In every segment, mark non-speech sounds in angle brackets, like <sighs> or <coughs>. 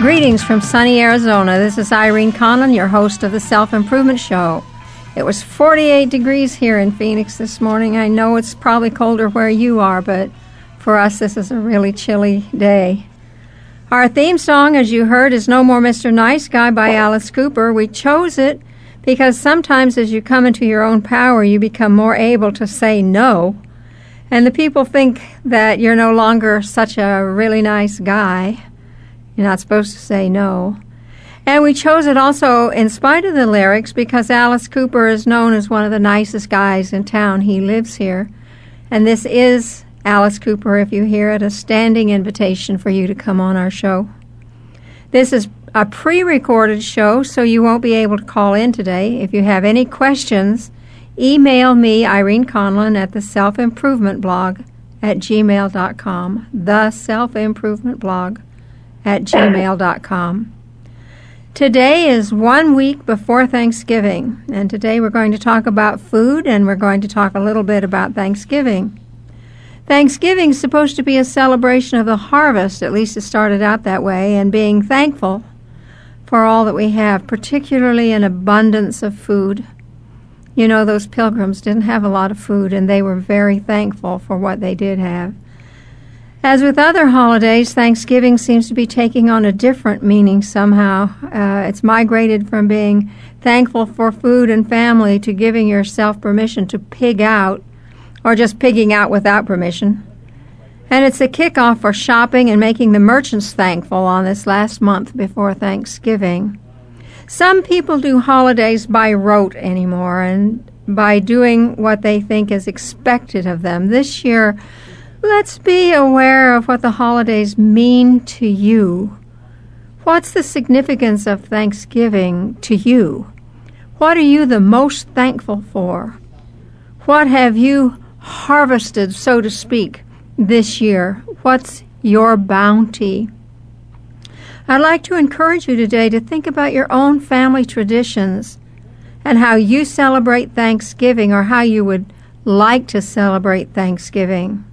Greetings from sunny Arizona. This is Irene Conlon, your host of the Self Improvement Show. It was 48 degrees here in Phoenix this morning. I know it's probably colder where you are, but for us, this is a really chilly day. Our theme song, as you heard, is No More Mr. Nice Guy by Alice Cooper. We chose it because sometimes as you come into your own power, you become more able to say no. And the people think that you're no longer such a really nice guy. You're not supposed to say no. And we chose it also in spite of the lyrics because Alice Cooper is known as one of the nicest guys in town. He lives here. And this is Alice Cooper, if you hear it, a standing invitation for you to come on our show. This is a pre recorded show, so you won't be able to call in today. If you have any questions, email me, Irene Conlon, at the Self Improvement Blog at gmail.com. The Self Improvement Blog at gmail.com. Today is one week before Thanksgiving, and today we're going to talk about food and we're going to talk a little bit about Thanksgiving. Thanksgiving is supposed to be a celebration of the harvest, at least it started out that way, and being thankful for all that we have, particularly an abundance of food. You know, those pilgrims didn't have a lot of food, and they were very thankful for what they did have. As with other holidays, Thanksgiving seems to be taking on a different meaning somehow. Uh, it's migrated from being thankful for food and family to giving yourself permission to pig out, or just pigging out without permission. And it's a kickoff for shopping and making the merchants thankful on this last month before Thanksgiving. Some people do holidays by rote anymore and by doing what they think is expected of them. This year, let's be aware of what the holidays mean to you. What's the significance of Thanksgiving to you? What are you the most thankful for? What have you harvested, so to speak, this year? What's your bounty? I'd like to encourage you today to think about your own family traditions and how you celebrate Thanksgiving or how you would like to celebrate Thanksgiving.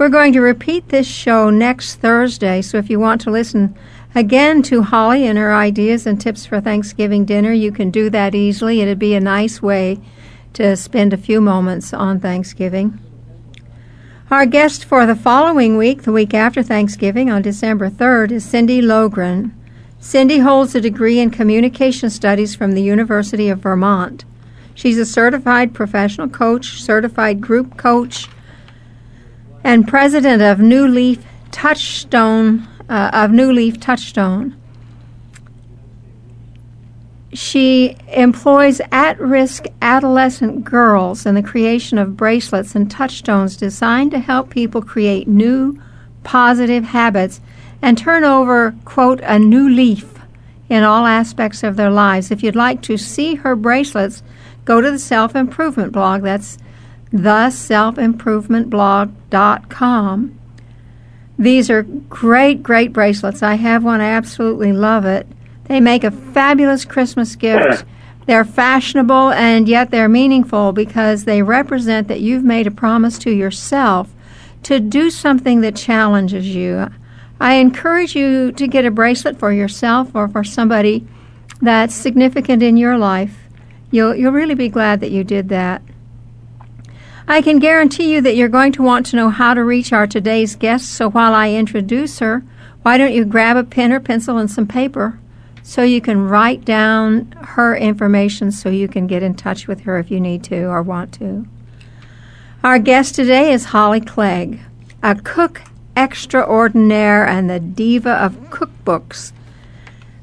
We're going to repeat this show next Thursday, so if you want to listen again to Holly and her ideas and tips for Thanksgiving dinner, you can do that easily. It'd be a nice way to spend a few moments on Thanksgiving. Our guest for the following week, the week after Thanksgiving, on December 3rd, is Cindy Logren. Cindy holds a degree in communication studies from the University of Vermont. She's a certified professional coach, certified group coach, and president of New Leaf Touchstone uh, of New Leaf Touchstone. She employs at-risk adolescent girls in the creation of bracelets and touchstones designed to help people create new positive habits and turn over quote a new leaf in all aspects of their lives. If you'd like to see her bracelets, go to the self-improvement blog. That's theselfimprovementblog.com. These are great, great bracelets. I have one. I absolutely love it. They make a fabulous Christmas gift <clears throat> They're fashionable and yet they're meaningful because they represent that you've made a promise to yourself to do something that challenges you. I encourage you to get a bracelet for yourself or for somebody that's significant in your life. You'll, you'll really be glad that you did that. I can guarantee you that you're going to want to know how to reach our today's guest, so while I introduce her, why don't you grab a pen or pencil and some paper so you can write down her information so you can get in touch with her if you need to or want to. Our guest today is Holly Clegg, a cook extraordinaire and the diva of cookbooks.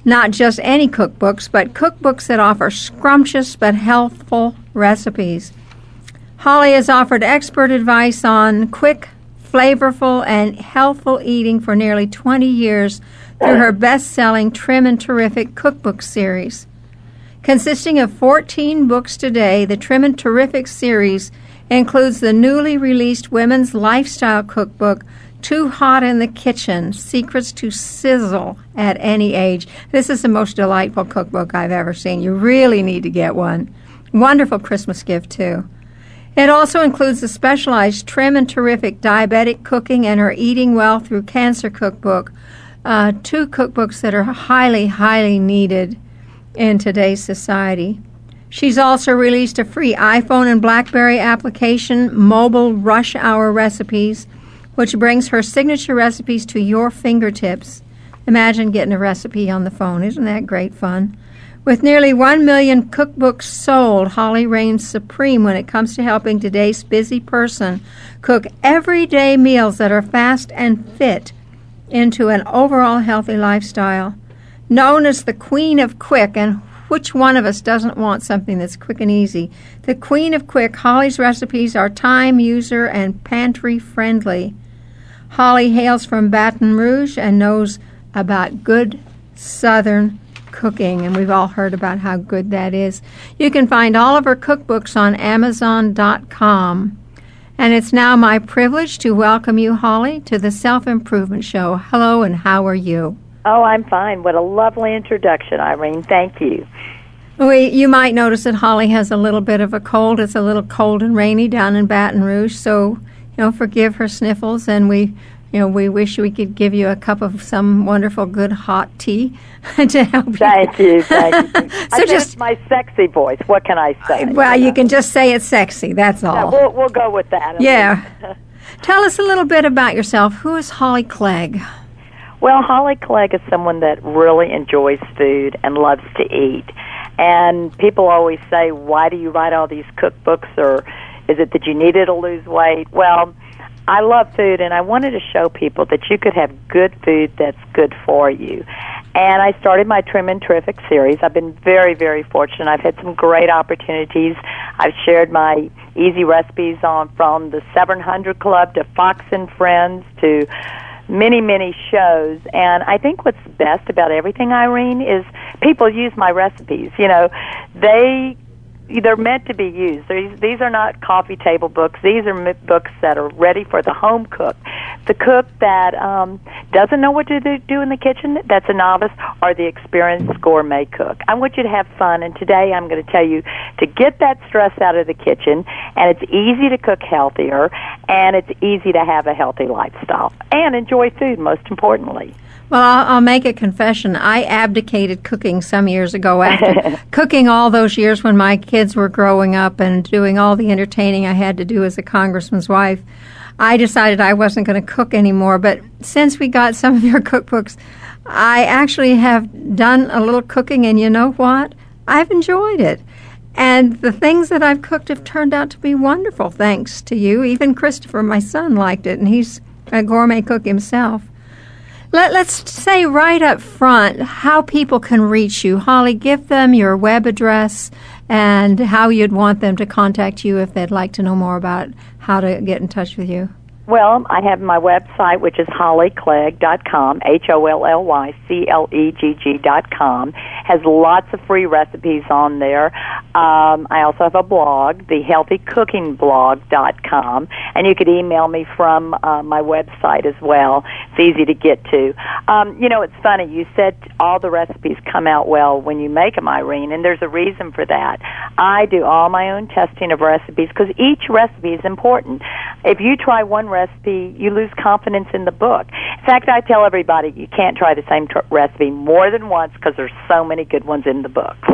Not just any cookbooks, but cookbooks that offer scrumptious but healthful recipes. Holly has offered expert advice on quick, flavorful, and healthful eating for nearly 20 years through her best selling Trim and Terrific cookbook series. Consisting of 14 books today, the Trim and Terrific series includes the newly released Women's Lifestyle Cookbook, Too Hot in the Kitchen Secrets to Sizzle at Any Age. This is the most delightful cookbook I've ever seen. You really need to get one. Wonderful Christmas gift, too. It also includes the specialized Trim and Terrific Diabetic Cooking and her Eating Well Through Cancer cookbook, uh, two cookbooks that are highly, highly needed in today's society. She's also released a free iPhone and Blackberry application, Mobile Rush Hour Recipes, which brings her signature recipes to your fingertips. Imagine getting a recipe on the phone. Isn't that great fun? With nearly 1 million cookbooks sold, Holly reigns supreme when it comes to helping today's busy person cook everyday meals that are fast and fit into an overall healthy lifestyle. Known as the Queen of Quick, and which one of us doesn't want something that's quick and easy? The Queen of Quick, Holly's recipes are time, user, and pantry friendly. Holly hails from Baton Rouge and knows about good Southern cooking, and we've all heard about how good that is. You can find all of her cookbooks on Amazon.com. And it's now my privilege to welcome you, Holly, to the Self Improvement Show. Hello, and how are you? Oh, I'm fine. What a lovely introduction, Irene. Thank you. We, you might notice that Holly has a little bit of a cold. It's a little cold and rainy down in Baton Rouge, so you know, forgive her sniffles, and we you know, we wish we could give you a cup of some wonderful, good hot tea <laughs> to help you. Thank you, thank you. <laughs> So I just- my sexy voice. What can I say? Uh, well, you know? can just say it's sexy. That's Yeah, all. we'll we'll go with that. Yeah. <laughs> Tell us a little bit about yourself. Who is Holly Clegg? Well, Holly Clegg is someone that really enjoys food and loves to eat. And people always say, "Why do you write all these cookbooks?" Or is it that you needed to lose weight? Well, I love food, and I wanted to show people that you could have good food that's good for you. And I started my Trim and Terrific series. I've been very, very fortunate. I've had some great opportunities. I've shared my easy recipes on from the 700 Club to Fox and Friends to many, many shows. And I think what's best about everything, Irene, is people use my recipes. You know, they they're meant to be used. These these are not coffee table books. These are books that are ready for the home cook, the cook that um, doesn't know what to do, do in the kitchen. That's a novice, or the experienced gourmet cook. I want you to have fun, and today I'm going to tell you to get that stress out of the kitchen. And it's easy to cook healthier, and it's easy to have a healthy lifestyle and enjoy food. Most importantly. Well, I'll, I'll make a confession. I abdicated cooking some years ago after <laughs> cooking all those years when my kids were growing up and doing all the entertaining I had to do as a congressman's wife. I decided I wasn't going to cook anymore. But since we got some of your <laughs> cookbooks, I actually have done a little cooking, and you know what? I've enjoyed it. And the things that I've cooked have turned out to be wonderful, thanks to you. Even Christopher, my son, liked it, and he's a gourmet cook himself. Let, let's say right up front how people can reach you. Holly, give them your web address and how you'd want them to contact you if they'd like to know more about how to get in touch with you. Well, I have my website, which is hollyclegg.com, H-O-L-L-Y-C-L-E-G-G dot com. Has lots of free recipes on there. Um, I also have a blog, thehealthycookingblog.com, and you could email me from uh, my website as well. It's easy to get to. Um, you know, it's funny. You said all the recipes come out well when you make them, Irene, and there's a reason for that. I do all my own testing of recipes because each recipe is important. If you try one recipe, you lose confidence in the book. In fact, I tell everybody you can't try the same tr- recipe more than once because there's so many good ones in the books.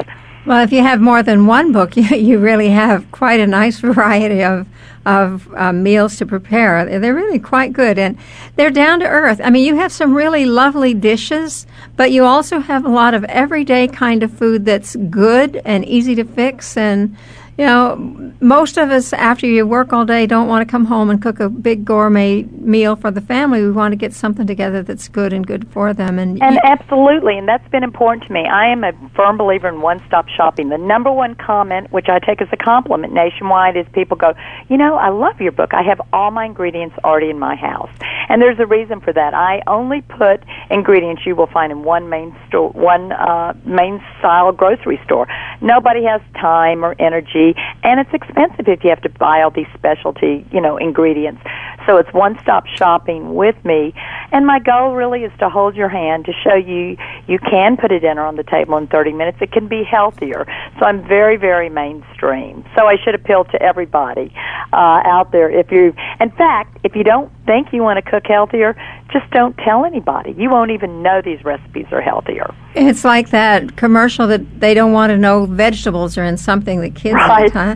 Well, if you have more than one book, <laughs> you, you really have quite a nice <laughs> variety of of uh, meals to prepare. They're really quite good, and they're down to earth. I mean, you have some really lovely dishes, but you also have a lot of everyday kind of food that's good and easy to fix and you know, most of us after you work all day don't want to come home and cook a big gourmet meal for the family. We want to get something together that's good and good for them. And, And absolutely, and that's been important to me. I am a firm believer in one-stop shopping. The number one comment, which I take as a compliment nationwide, is people go, "You know, I love your book. I have all my ingredients already in my house." And there's a reason for that. I only put ingredients you will find in one main store, one uh, main style grocery store. Nobody has time or energy, and it's expensive if you have to buy all these specialty, you know, ingredients. So it's one-stop shopping with me, and my goal really is to hold your hand to show you you can put a dinner on the table in 30 minutes. It can be healthier. So I'm very, very mainstream. So I should appeal to everybody uh, out there. If you, in fact, if you don't think you want to cook healthier, just don't tell anybody. You won't even know these recipes are healthier. it's like that commercial that they don't want to know vegetables are in something that kids Right. eat. Huh?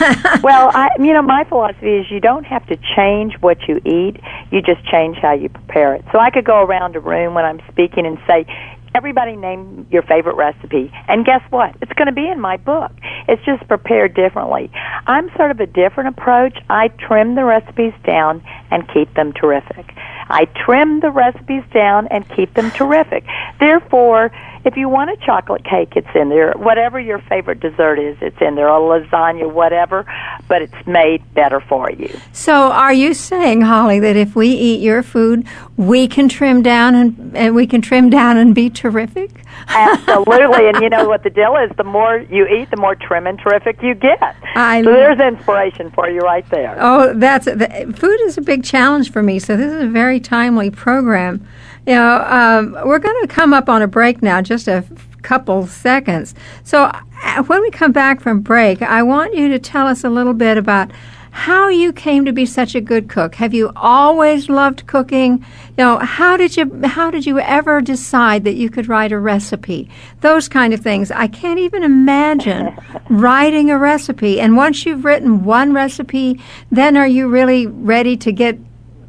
<laughs> <laughs> well, I, you know, my philosophy is you don't have to change what you eat. You just change how you prepare it. So I could go around a room when I'm speaking and say, everybody name your favorite recipe. And guess what? It's going to be in my book. It's just prepared differently. I'm sort of a different approach. I trim the recipes down and keep them terrific. I trim the recipes down and keep them terrific. Therefore, if you want a chocolate cake, it's in there. Whatever your favorite dessert is, it's in there. A lasagna, whatever, but it's made better for you. So, are you saying, Holly, that if we eat your food, we can trim down and, and we can trim down and be terrific? Absolutely. and you <laughs> know what the deal is? The more you eat, the more trim and terrific you get. I so there's inspiration for you right there. Oh, that's the, food is a big challenge for me. So this is a very timely program. You know, um, we're going to come up on a break now, just a f- couple seconds. So uh, when we come back from break, I want you to tell us a little bit about how you came to be such a good cook. Have you always loved cooking? You know, how did you how did you ever decide that you could write a recipe? Those kind of things. I can't even imagine <laughs> writing a recipe. And once you've written one recipe, then are you really ready to get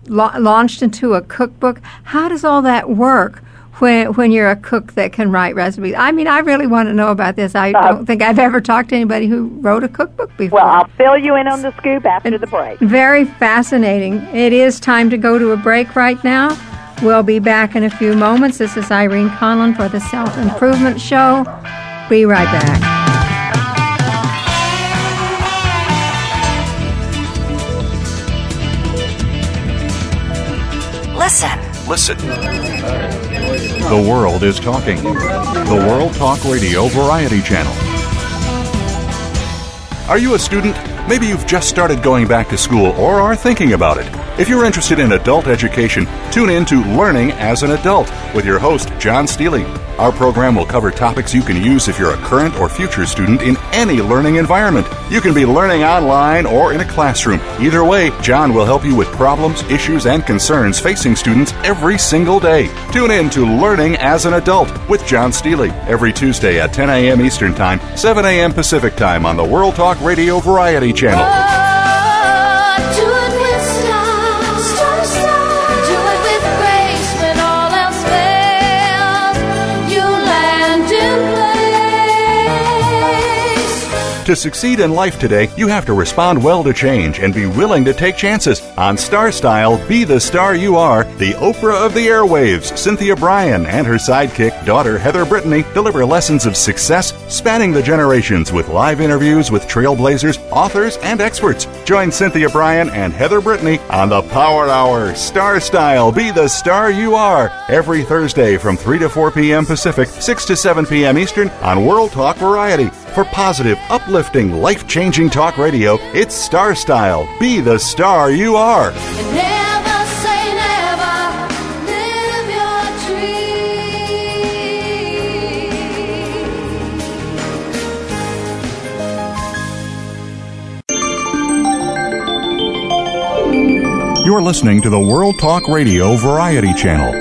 la- launched into a cookbook? How does all that work? When, when you're a cook that can write recipes, I mean, I really want to know about this. I uh, don't think I've ever talked to anybody who wrote a cookbook before. Well, I'll fill you in on the scoop after the break. Very fascinating. It is time to go to a break right now. We'll be back in a few moments. This is Irene Conlon for the Self Improvement Show. Be right back. Listen. Listen. The world is talking. The World Talk Radio Variety Channel. Are you a student? Maybe you've just started going back to school or are thinking about it. If you're interested in adult education, tune in to Learning as an Adult with your host, John Steely. Our program will cover topics you can use if you're a current or future student in any learning environment. You can be learning online or in a classroom. Either way, John will help you with problems, issues, and concerns facing students every single day. Tune in to Learning as an Adult with John Steely every Tuesday at 10 a.m. Eastern Time, 7 a.m. Pacific Time on the World Talk Radio Variety Channel. To succeed in life today, you have to respond well to change and be willing to take chances. On Star Style, Be the Star You Are, the Oprah of the airwaves, Cynthia Brian, and her sidekick, daughter Heather Brittany, deliver lessons of success spanning the generations with live interviews with trailblazers, authors, and experts. Join Cynthia Brian and Heather Brittany on the Power Hour Star Style Be the Star You Are every Thursday from 3 to 4 p.m. Pacific, 6 to 7 p.m. Eastern on World Talk Variety. For positive, uplifting, life changing talk radio, it's Star Style Be the Star You Are. You're listening to the World Talk Radio Variety Channel.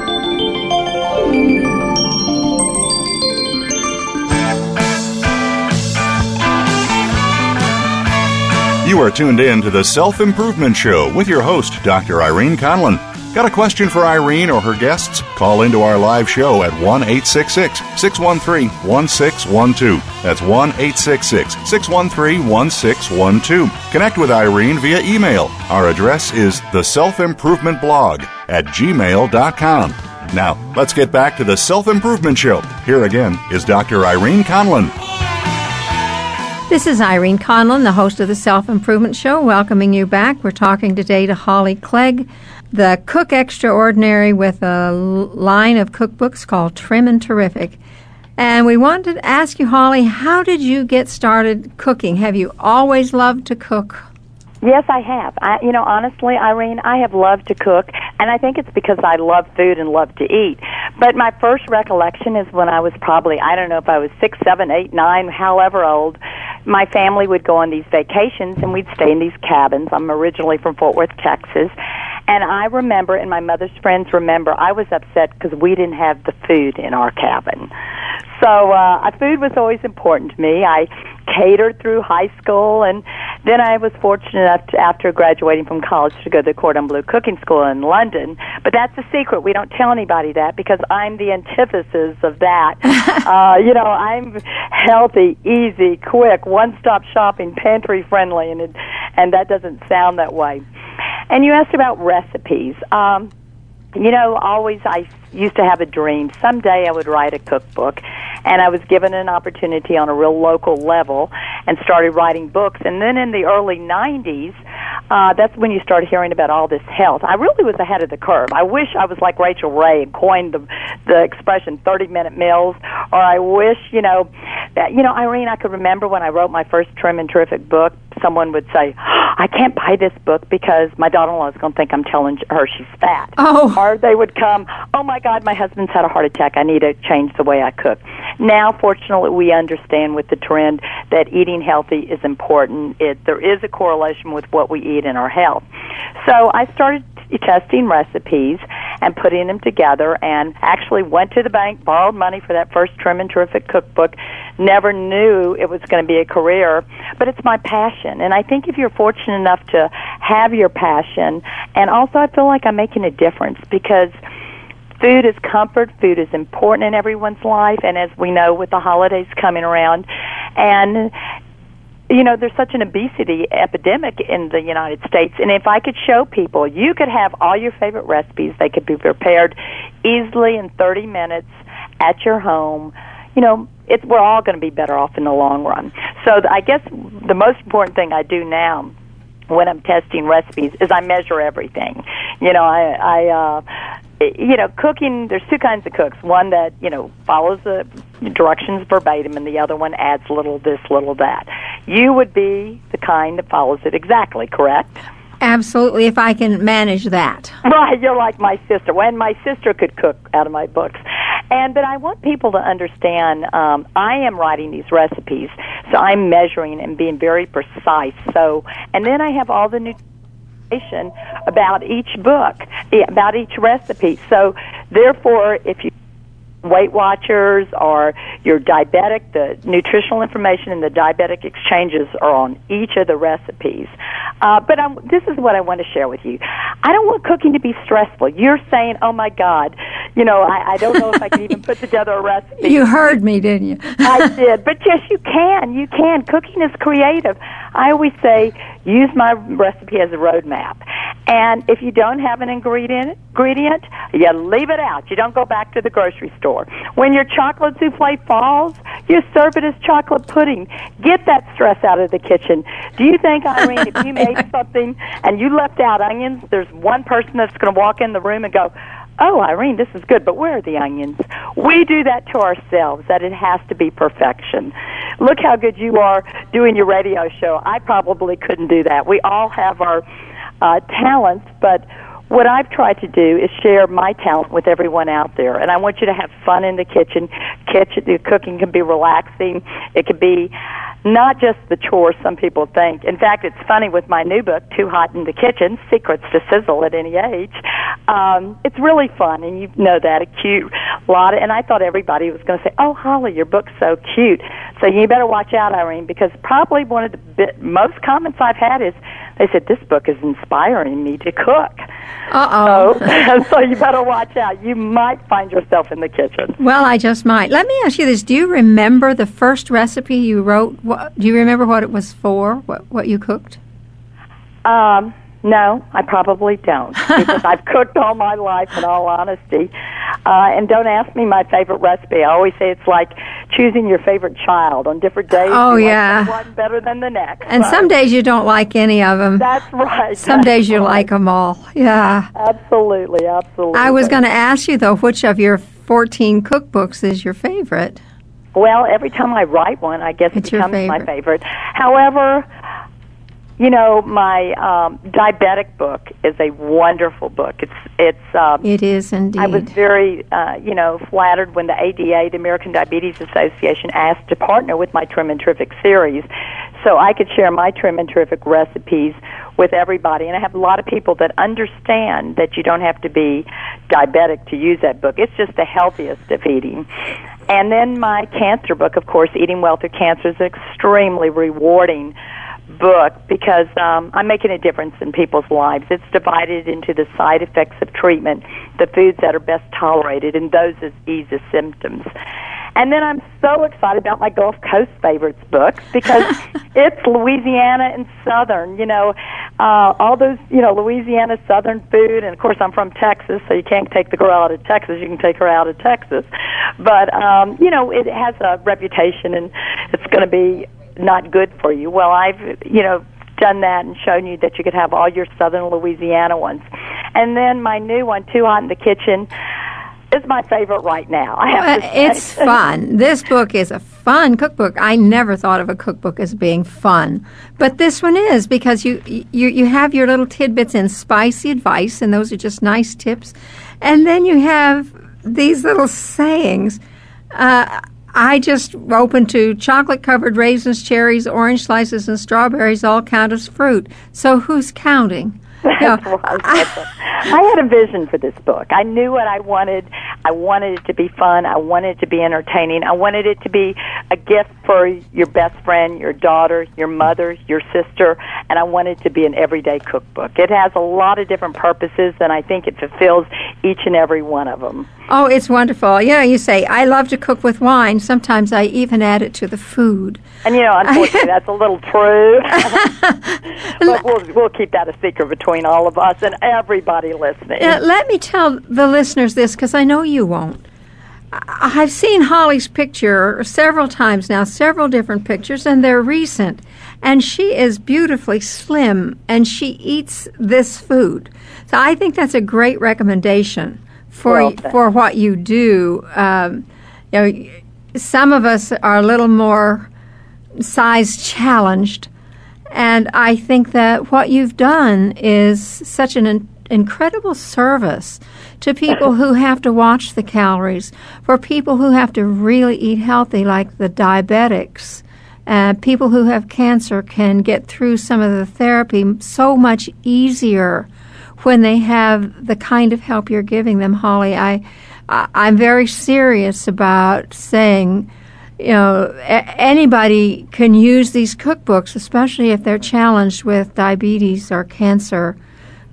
You are tuned in to the Self Improvement Show with your host, Dr. Irene Conlon. Got a question for Irene or her guests? Call into our live show at 1 866 613 1612. That's 1 866 613 1612. Connect with Irene via email. Our address is the self improvement blog at gmail.com. Now, let's get back to the Self Improvement Show. Here again is Dr. Irene Conlon. This is Irene Conlon, the host of the Self Improvement Show, welcoming you back. We're talking today to Holly Clegg, the cook extraordinary with a line of cookbooks called Trim and Terrific. And we wanted to ask you, Holly, how did you get started cooking? Have you always loved to cook? Yes, I have. I, you know, honestly, Irene, I have loved to cook, and I think it's because I love food and love to eat. But my first recollection is when I was probably, I don't know if I was six, seven, eight, nine, however old. My family would go on these vacations, and we'd stay in these cabins. I'm originally from Fort Worth, Texas, and I remember, and my mother's friends remember, I was upset because we didn't have the food in our cabin. So uh, food was always important to me. I catered through high school, and then I was fortunate enough to, after graduating from college to go to the Cordon Bleu Cooking School in London. But that's a secret. We don't tell anybody that because I'm the antithesis of that. <laughs> uh, you know, I'm healthy, easy, quick, one-stop shopping, pantry friendly, and it, and that doesn't sound that way. And you asked about recipes. Um, you know, always I used to have a dream. Someday I would write a cookbook. And I was given an opportunity on a real local level and started writing books. And then in the early 90s, uh, that's when you start hearing about all this health. I really was ahead of the curve. I wish I was like Rachael Ray and coined the, the expression 30 minute meals, or I wish, you know, that, you know, Irene, I could remember when I wrote my first trim and terrific book, someone would say, I can't buy this book because my daughter in law is going to think I'm telling her she's fat. Oh. Or they would come, oh my God, my husband's had a heart attack. I need to change the way I cook. Now, fortunately, we understand with the trend that eating healthy is important. It, there is a correlation with what we eat and our health. So I started testing recipes and putting them together and actually went to the bank, borrowed money for that first trim and terrific cookbook. Never knew it was going to be a career, but it's my passion. And I think if you're fortunate enough to have your passion, and also I feel like I'm making a difference because food is comfort, food is important in everyone's life, and as we know with the holidays coming around, and you know, there's such an obesity epidemic in the United States. And if I could show people, you could have all your favorite recipes. They could be prepared easily in 30 minutes at your home. You know, it's, we're all going to be better off in the long run. So I guess the most important thing I do now when I'm testing recipes is I measure everything. You know, I, I uh, you know, cooking, there's two kinds of cooks. One that, you know, follows the directions verbatim, and the other one adds little this, little that. You would be the kind that follows it exactly, correct? Absolutely, if I can manage that. Right, <laughs> you're like my sister. When my sister could cook out of my books. And but I want people to understand um, I am writing these recipes, so I'm measuring and being very precise. So, and then I have all the new about each book, about each recipe. So, therefore, if you Weight Watchers or you're diabetic, the nutritional information and the diabetic exchanges are on each of the recipes. Uh, but I'm, this is what I want to share with you. I don't want cooking to be stressful. You're saying, oh my God, you know, I, I don't know if I can even put together a recipe. <laughs> You heard me, didn't you? I <laughs> did. But yes, you can. You can. Cooking is creative. I always say, use my recipe as a roadmap. And if you don't have an ingredient, ingredient, you leave it out. You don't go back to the grocery store. When your chocolate souffle falls, You serve it as chocolate pudding. Get that stress out of the kitchen. Do you think, Irene, if you <laughs> made something and you left out onions, there's one person that's going to walk in the room and go, Oh, Irene, this is good, but where are the onions? We do that to ourselves, that it has to be perfection. Look how good you are doing your radio show. I probably couldn't do that. We all have our uh, talents, but what I've tried to do is share my talent with everyone out there, and I want you to have fun in the kitchen. Kitchen, the cooking can be relaxing. It can be not just the chore some people think. In fact, it's funny with my new book, Too Hot in the Kitchen: Secrets to Sizzle at Any Age. Um, it's really fun, and you know that a cute lot. Of, and I thought everybody was going to say, "Oh, Holly, your book's so cute." So you better watch out, Irene, because probably one of the most comments I've had is they said this book is inspiring me to cook. Uh So, <laughs> oh. so you better watch out. You might find yourself in the kitchen. Well, I just might. Let me ask you this: Do you remember the first recipe you wrote? What, do you remember what it was for? What what you cooked? Um, no, I probably don't <laughs> because I've cooked all my life. In all honesty, uh, and don't ask me my favorite recipe. I always say it's like choosing your favorite child. On different days, Oh, yeah. like one better than the next. And So, some days you don't like any of them. that's right. Some That's days you right. like them all. Yeah. Absolutely, absolutely. I was going to ask you though, which of your 14 cookbooks is your favorite? Well, every time I write one, I guess It's it becomes my favorite. favorite. However, you know, my um, diabetic book is a wonderful book. It's it's. Um, It is indeed. I was very, uh, you know, flattered when the ADA, the American Diabetes Association, asked to partner with my Trim and Terrific series, so I could share my Trim and Terrific recipes with everybody. And I have a lot of people that understand that you don't have to be diabetic to use that book. It's just the healthiest of eating. And then my cancer book, of course, Eating Well Through Cancer, is extremely rewarding book because um, I'm making a difference in people's lives. It's divided into the side effects of treatment, the foods that are best tolerated, and those that ease the symptoms. And then I'm so excited about my Gulf Coast favorites book because <laughs> it's Louisiana and Southern. You know, uh, all those you know Louisiana Southern food, and of course I'm from Texas, so you can't take the girl out of Texas. You can take her out of Texas, but um, you know it has a reputation, and it's going to be not good for you. Well, I've you know done that and shown you that you could have all your Southern Louisiana ones, and then my new one, Too Hot in the Kitchen. Is my favorite right now. I have say. it's fun. This book is a fun cookbook. I never thought of a cookbook as being fun, but this one is because you you you have your little tidbits and spicy advice, and those are just nice tips, and then you have these little sayings. Uh, I just opened to chocolate covered raisins, cherries, orange slices, and strawberries all count as fruit. So who's counting? You <laughs> know, That's right. That's right. I had a vision for this book. I knew what I wanted. I wanted it to be fun. I wanted it to be entertaining. I wanted it to be a gift for your best friend, your daughter, your mother, your sister, and I wanted it to be an everyday cookbook. It has a lot of different purposes, and I think it fulfills each and every one of them. Oh, it's wonderful. Yeah, you say, I love to cook with wine. Sometimes I even add it to the food. And you know, <laughs> unfortunately, that's a little true. <laughs> but we'll we'll keep that a secret between all of us and everybody listening. Uh, let me tell the listeners this because I know you won't. I've seen Holly's picture several times now, several different pictures, and they're recent. And she is beautifully slim, and she eats this food. So I think that's a great recommendation for Well, for what you do. Um, you know, some of us are a little more size challenged, and I think that what you've done is such an in- incredible service to people who have to watch the calories, for people who have to really eat healthy, like the diabetics. Uh, people who have cancer can get through some of the therapy so much easier when they have the kind of help you're giving them, Holly. I, I I'm very serious about saying you know, a- anybody can use these cookbooks, especially if they're challenged with diabetes or cancer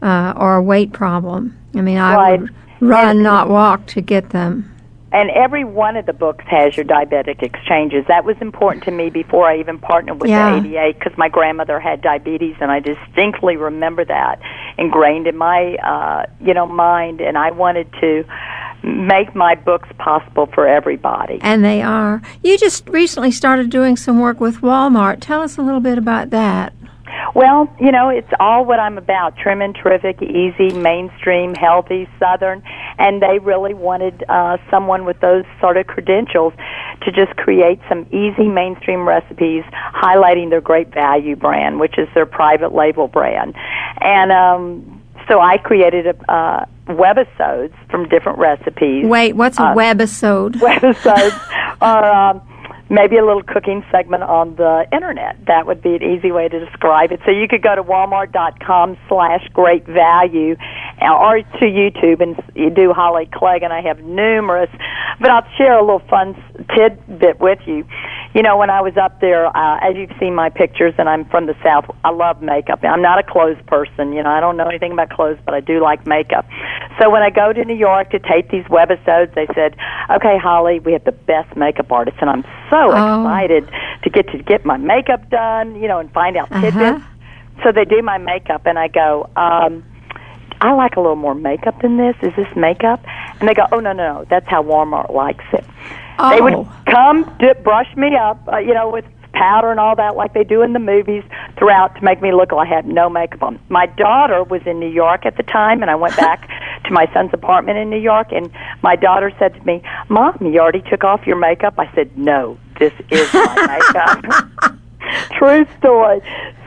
uh, or a weight problem. I mean, I Right. would run, And- not walk, to get them. And every one of the books has your diabetic exchanges. That was important to me before I even partnered with Yeah. the ADA because my grandmother had diabetes, and I distinctly remember that ingrained in my, uh, you know, mind. And I wanted to make my books possible for everybody. And they are. You just recently started doing some work with Walmart. Tell us a little bit about that. Well, you know, it's all what I'm about trim and terrific, easy, mainstream, healthy, southern. And they really wanted uh, someone with those sort of credentials to just create some easy mainstream recipes highlighting their great value brand, which is their private label brand. And um, so I created a, uh, webisodes from different recipes. Wait, what's a Uh, webisode? <laughs> webisodes are um, maybe a little cooking segment on the internet. That would be an easy way to describe it. So you could go to walmart.com slash great value uh, or to YouTube and you do Holly Clegg and I have numerous, but I'll share a little fun tidbit with you. You know, when I was up there, uh, as you've seen my pictures, and I'm from the South, I love makeup. I'm not a clothes person. You know, I don't know anything about clothes, but I do like makeup. So when I go to New York to tape these webisodes, they said, "Okay, Holly, we have the best makeup artist. and I'm so Oh. excited to get to get my makeup done. You know, and find out Uh-huh. tidbits. So they do my makeup, and I go. um I like a little more makeup than this. Is this makeup? And they go, oh no no no, that's how Walmart likes it. They would Oh. come dip, brush me up, uh, you know, with powder and all that, like they do in the movies, throughout to make me look like I had no makeup on. My daughter was in New York at the time, and I went back <laughs> to my son's apartment in New York, and my daughter said to me, "Mom, you already took off your makeup." I said, "No, this is my <laughs> makeup." True story.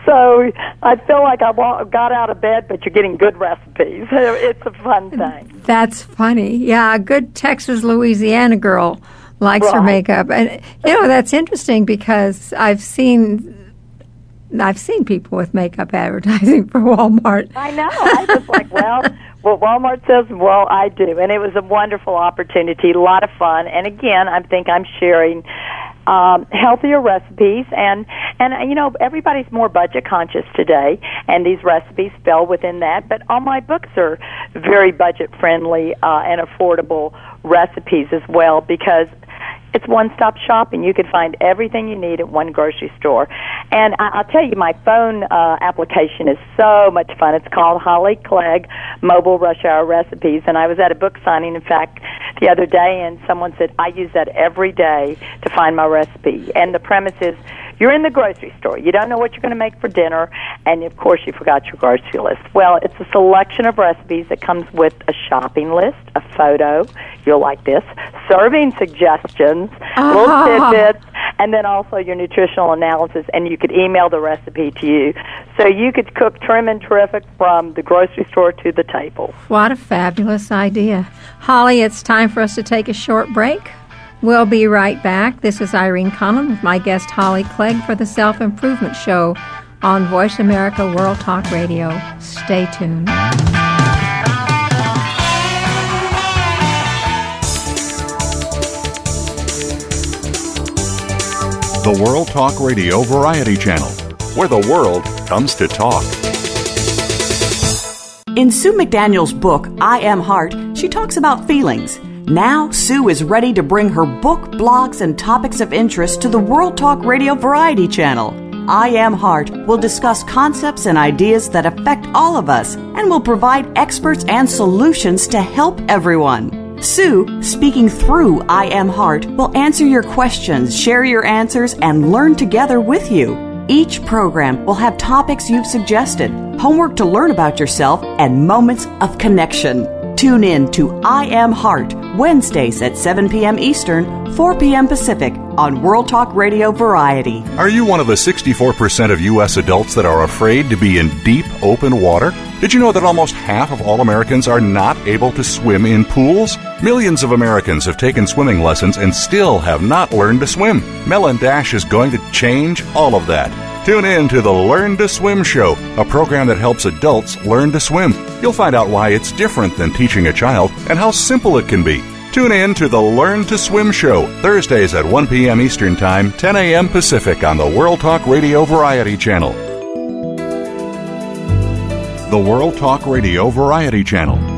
So I feel like I got out of bed, but you're getting good recipes. <laughs> It's a fun thing. That's funny. Yeah, a good Texas, Louisiana girl likes her makeup, and you know that's interesting because I've seen. I've seen people with makeup advertising for Walmart. I know. I was like, well, <laughs> what Walmart says, well, I do. And it was a wonderful opportunity, a lot of fun. And again, I think I'm sharing um, healthier recipes and and you know everybody's more budget conscious today and these recipes fell within that but all my books are very budget friendly uh, and affordable recipes as well because it's one stop shopping. You could find everything you need at one grocery store. And I, I'll tell you, my phone uh, application is so much fun. It's called Holly Clegg Mobile Rush Hour Recipes. And I was at a book signing, in fact, the other day, and someone said, I use that every day to find my recipe. And the premise is, you're in the grocery store. You don't know what you're going to make for dinner, and of course, you forgot your grocery list. Well, it's a selection of recipes that comes with a shopping list, a photo. You'll like this. Serving suggestions, little Ah. tidbits, and then also your nutritional analysis. And you could email the recipe to you, so you could cook trim and terrific from the grocery store to the table. What a fabulous idea. Holly, it's time for us to take a short break. We'll be right back. This is Irene Conlon with my guest Holly Clegg for the Self Improvement Show on Voice America World Talk Radio. Stay tuned. The World Talk Radio Variety Channel, where the world comes to talk. In Sue McDaniel's book, I Am Heart, she talks about feelings. Now, Sue is ready to bring her book, blogs, and topics of interest to the World Talk Radio Variety Channel. I Am Heart will discuss concepts and ideas that affect all of us and will provide experts and solutions to help everyone. Sue, speaking through I Am Heart, will answer your questions, share your answers, and learn together with you. Each program will have topics you've suggested, homework to learn about yourself, and moments of connection. Tune in to I Am Heart Wednesdays at 7 p.m. Eastern, 4 p.m. Pacific on World Talk Radio Variety. Are you one of the 64% of U.S. adults that are afraid to be in deep, open water? Did you know that almost half of all Americans are not able to swim in pools? Millions of Americans have taken swimming lessons and still have not learned to swim. Melon Dash is going to change all of that. Tune in to the Learn to Swim Show, a program that helps adults learn to swim. You'll find out why it's different than teaching a child and how simple it can be. Tune in to the Learn to Swim Show, Thursdays at 1 p.m. Eastern Time, 10 a.m. Pacific on the World Talk Radio Variety Channel. The World Talk Radio Variety Channel.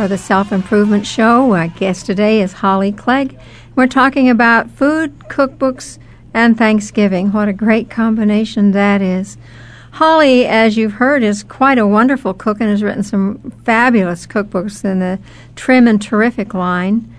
for the Self Improvement Show. Our guest today is Holly Clegg. We're talking about food, cookbooks, and Thanksgiving. What a great combination that is. Holly, as you've heard, is quite a wonderful cook and has written some fabulous cookbooks in the Trim and Terrific line.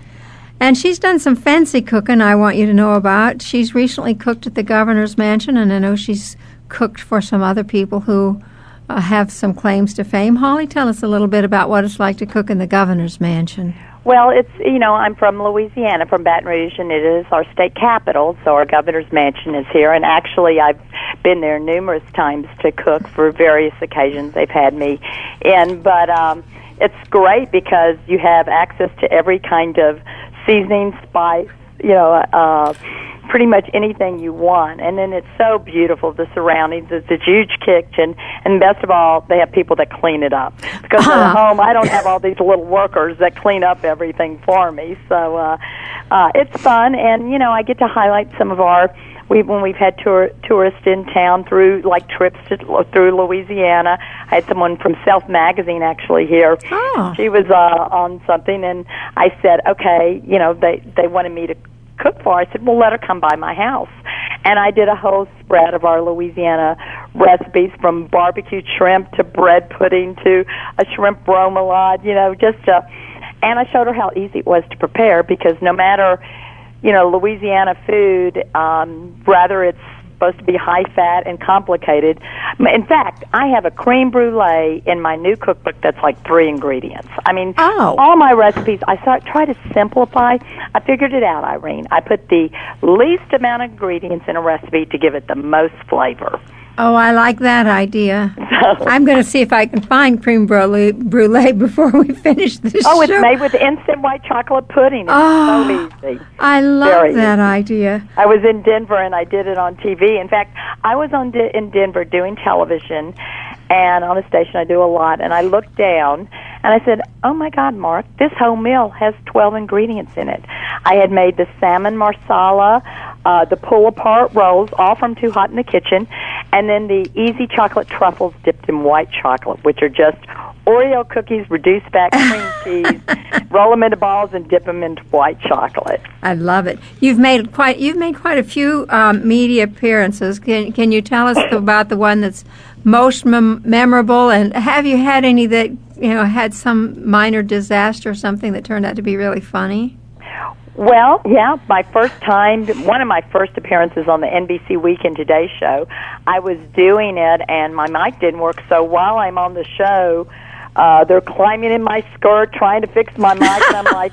And she's done some fancy cooking I want you to know about. She's recently cooked at the governor's mansion, and I know she's cooked for some other people who uh, have some claims to fame. Holly, tell us a little bit about what it's like to cook in the governor's mansion. Well, it's you know I'm from Louisiana, from Baton Rouge, and it is our state capital. So our governor's mansion is here, and actually I've been there numerous times to cook for various occasions. They've had me in, but um, it's great because you have access to every kind of seasoning, spice, you know, uh, pretty much anything you want. And then it's so beautiful, the surroundings. It's a huge kitchen, and best of all, they have people that clean it up. Because at home, I don't have all these little workers that clean up everything for me. So uh, uh, it's fun, and you know, I get to highlight some of our. We, when we've had tour, tourists in town through like trips to, through Louisiana, I had someone from Self Magazine actually here. Oh. She was uh, on something, and I said, okay, you know, they they wanted me to cook for. I said, well, let her come by my house. And I did a whole spread of our Louisiana recipes from barbecued shrimp to bread pudding to a shrimp remoulade, you know, just uh and I showed her how easy it was to prepare because no matter, you know, Louisiana food, um, rather it's supposed to be high fat and complicated. In fact, I have a crème brûlée in my new cookbook that's like three ingredients. I mean, Oh. all my recipes, I start, try to simplify. I figured it out, Irene. I put the least amount of ingredients in a recipe to give it the most flavor. Oh, I like that idea. <laughs> I'm going to see if I can find cream brulee, brulee before we finish this Oh, it's made with instant white chocolate pudding. It's Oh. so ah, easy. I love Very that easy. idea. I was in Denver and I did it on TV. In fact, I was on De- in Denver doing television and on a station I do a lot and I looked down and I said, "Oh my god, Mark, this whole meal has 12 ingredients in it." I had made the salmon marsala, uh the pull apart rolls all from Too Hot in the Kitchen, and then the easy chocolate truffles dipped in white chocolate, which are just Oreo cookies, reduced fat <laughs> cream cheese, roll them into balls and dip them into white chocolate. I love it. You've made quite you've made quite a few um, media appearances. Can can you tell us <coughs> about the one that's most mem- memorable? And have you had any that you know had some minor disaster or something that turned out to be really funny? Well, yeah, my first time, one of my first appearances on the NBC Weekend Today show, I was doing it and my mic didn't work. So while I'm on the show, uh, they're climbing in my skirt trying to fix my mic, and I'm <laughs> like,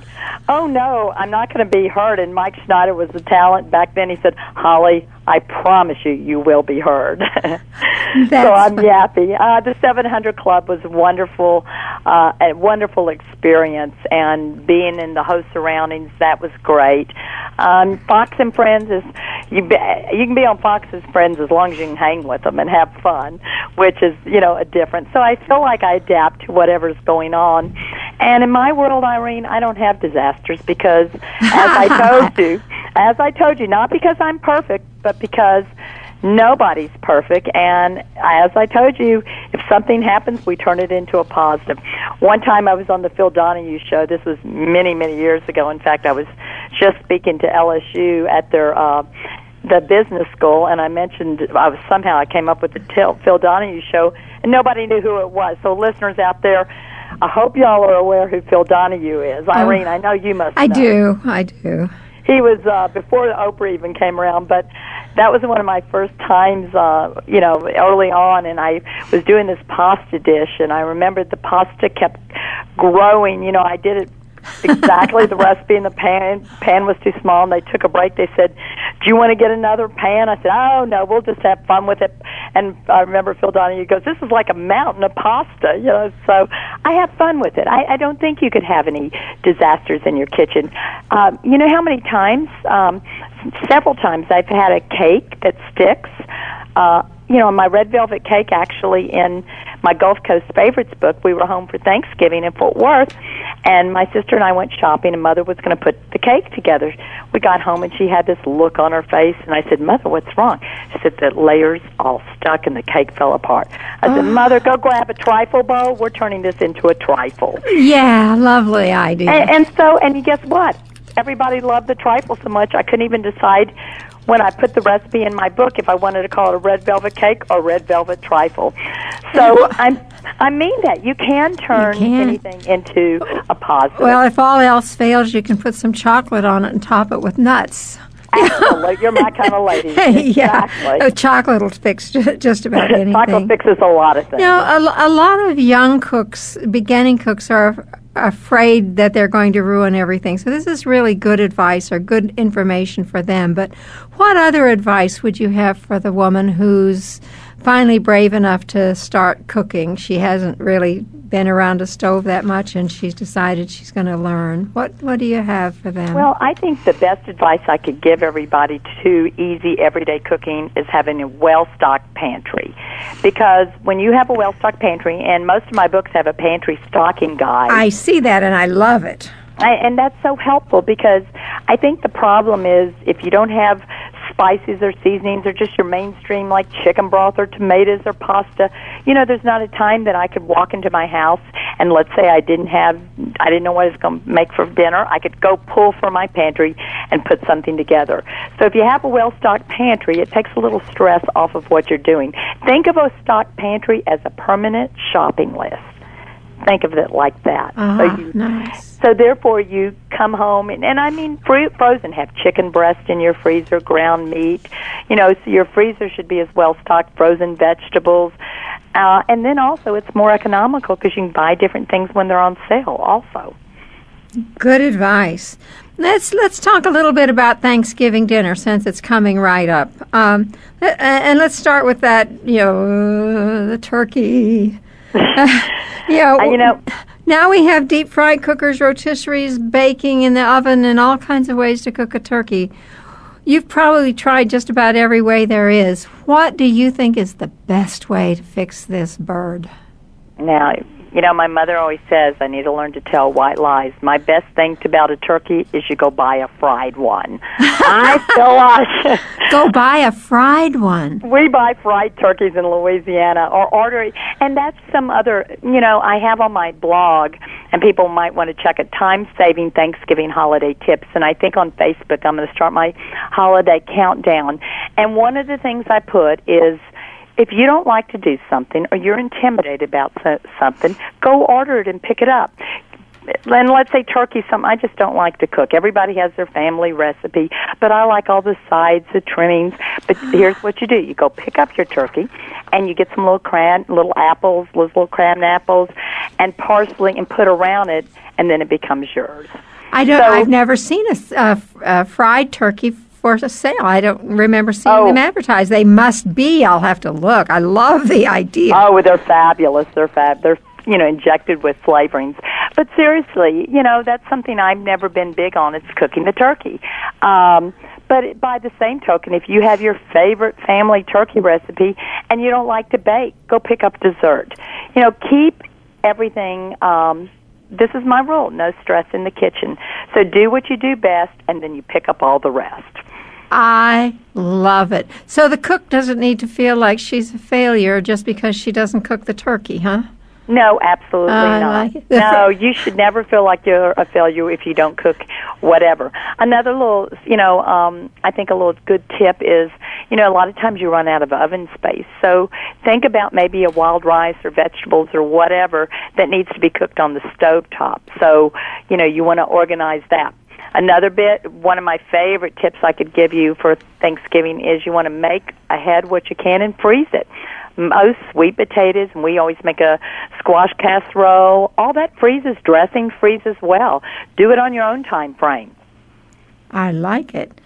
"Oh no, I'm not going to be heard." And Mike Schneider was the talent back then. He said, "Holly, I promise you, you will be heard." <laughs> so I'm fun. yappy. Uh, the 700 Club was wonderful, uh, a wonderful experience, and being in the host surroundings that was great. Um, Fox and Friends is you. Be, you can be on Fox's Friends as long as you can hang with them and have fun, which is you know a difference. So I feel like I adapt to whatever's going on, and in my world, Irene, I don't have disasters because, as I <laughs> told you, as I told you, not because I'm perfect, but because nobody's perfect and as i told you if something happens we turn it into a positive. one time i was on the phil donahue show this was many many years ago in fact i was just speaking to lsu at their uh the business school and i mentioned i was somehow i came up with the Til- phil donahue show and nobody knew who it was so listeners out there i hope y'all are aware who phil donahue is irene i know you must I know do. I do. He was uh before Oprah even came around, but that was one of my first times uh you know early on and I was doing this pasta dish and I remembered the pasta kept growing, you know, I did it exactly the recipe in the pan. Pan was too small, and they took a break. They said, "Do you want to get another pan?" I said, "Oh no, we'll just have fun with it." And I remember Phil Donahue goes, "This is like a mountain of pasta," you know. So I have fun with it. I, I don't think you could have any disasters in your kitchen. Um, you know how many times? Um, several times I've had a cake that sticks. Uh, you know, my red velvet cake actually in my Gulf Coast favorites book, we were home for Thanksgiving in Fort Worth, and my sister and I went shopping, and Mother was going to put the cake together. We got home, and she had this look on her face, and I said, "Mother, what's wrong?" She said, "The layers all stuck, and the cake fell apart." I said, ah. "Mother, go grab a trifle bowl. We're turning this into a trifle." Yeah, lovely idea. And, and so, and guess what? Everybody loved the trifle so much, I couldn't even decide when I put the recipe in my book if I wanted to call it a red velvet cake or red velvet trifle. So <laughs> I'm. I mean that you can turn can. anything into a positive. well, if all else fails, you can put some chocolate on it and top it with nuts. Absolutely, you're my kind of lady. <laughs> yeah, Exactly. Uh, chocolate will fix just about <laughs> anything. Chocolate fixes a lot of things. You know, a, a lot of young cooks, beginning cooks, are afraid that they're going to ruin everything. So this is really good advice or good information for them. But what other advice would you have for the woman who's finally brave enough to start cooking? She hasn't really been around a stove that much, and she's decided she's going to learn. What What do you have for them? Well, I think the best advice I could give everybody to easy everyday cooking is having a well stocked pantry. Because when you have a well stocked pantry, and most of my books have a pantry stocking guide, I see that, and I love it. I, and that's so helpful because I think the problem is if you don't have spices or seasonings or just your mainstream like chicken broth or tomatoes or pasta, you know, there's not a time that I could walk into my house and let's say I didn't have, I didn't know what I was going to make for dinner, I could go pull from my pantry and put something together. So if you have a well-stocked pantry, it takes a little stress off of what you're doing. Think of a stocked pantry as a permanent shopping list. Think of it like that. Uh-huh, So you nice. so therefore, you come home and, and I mean, free, frozen have chicken breast in your freezer, ground meat. You know, so your freezer should be as well stocked, frozen vegetables, uh, and then also it's more economical because you can buy different things when they're on sale. Also, Good advice. Let's let's talk a little bit about Thanksgiving dinner since it's coming right up. Um, uh, and let's start with that. You know, the turkey. <laughs> know, Uh, you know- Now we have deep fried cookers, rotisseries, baking in the oven, and all kinds of ways to cook a turkey. You've probably tried just about every way there is. What do you think is the best way to fix this bird? now you know my mother always says I need to learn to tell white lies. My best thing to about a turkey is you go buy a fried one. <laughs> I feel like <laughs> Go buy a fried one. we buy fried turkeys in Louisiana or order. And that's some other, you know, I have on my blog, and people might want to check it, time saving Thanksgiving holiday tips. And I think on Facebook, I'm going to start my holiday countdown. And one of the things I put is, if you don't like to do something or you're intimidated about so- something, go order it and pick it up and let's say turkey some I just don't like to cook. Everybody has their family recipe, but I like all the sides, the trimmings. But <sighs> here's what you do. You go pick up your turkey and you get some little cran little apples, those little cran apples and parsley and put around it and then it becomes yours. I don't. So- I've never seen a, a, a fried turkey for a sale. I don't remember seeing Oh. them advertised. They must be. I'll have to look. I love the idea. Oh, they're fabulous. They're fab. They're you know injected with flavorings. But seriously, you know that's something I've never been big on. It's cooking the turkey. Um, but by the same token, if you have your favorite family turkey recipe and you don't like to bake, go pick up dessert. You know, keep everything. Um, this is my rule: no stress in the kitchen. So do what you do best, and then you pick up all the rest. I love it. So the cook doesn't need to feel like she's a failure just because she doesn't cook the turkey, huh? No, absolutely I not. like no, <laughs> you should never feel like you're a failure if you don't cook whatever. Another little, you know, um, I think a little good tip is, you know, a lot of times you run out of oven space. So think about maybe a wild rice or vegetables or whatever that needs to be cooked on the stove top. So, you know, you want to organize that. Another bit, one of my favorite tips I could give you for Thanksgiving is you want to make ahead what you can and freeze it most sweet potatoes, and we always make a squash casserole. All that freezes. Dressing freezes well. Do it on your own time frame. I like it.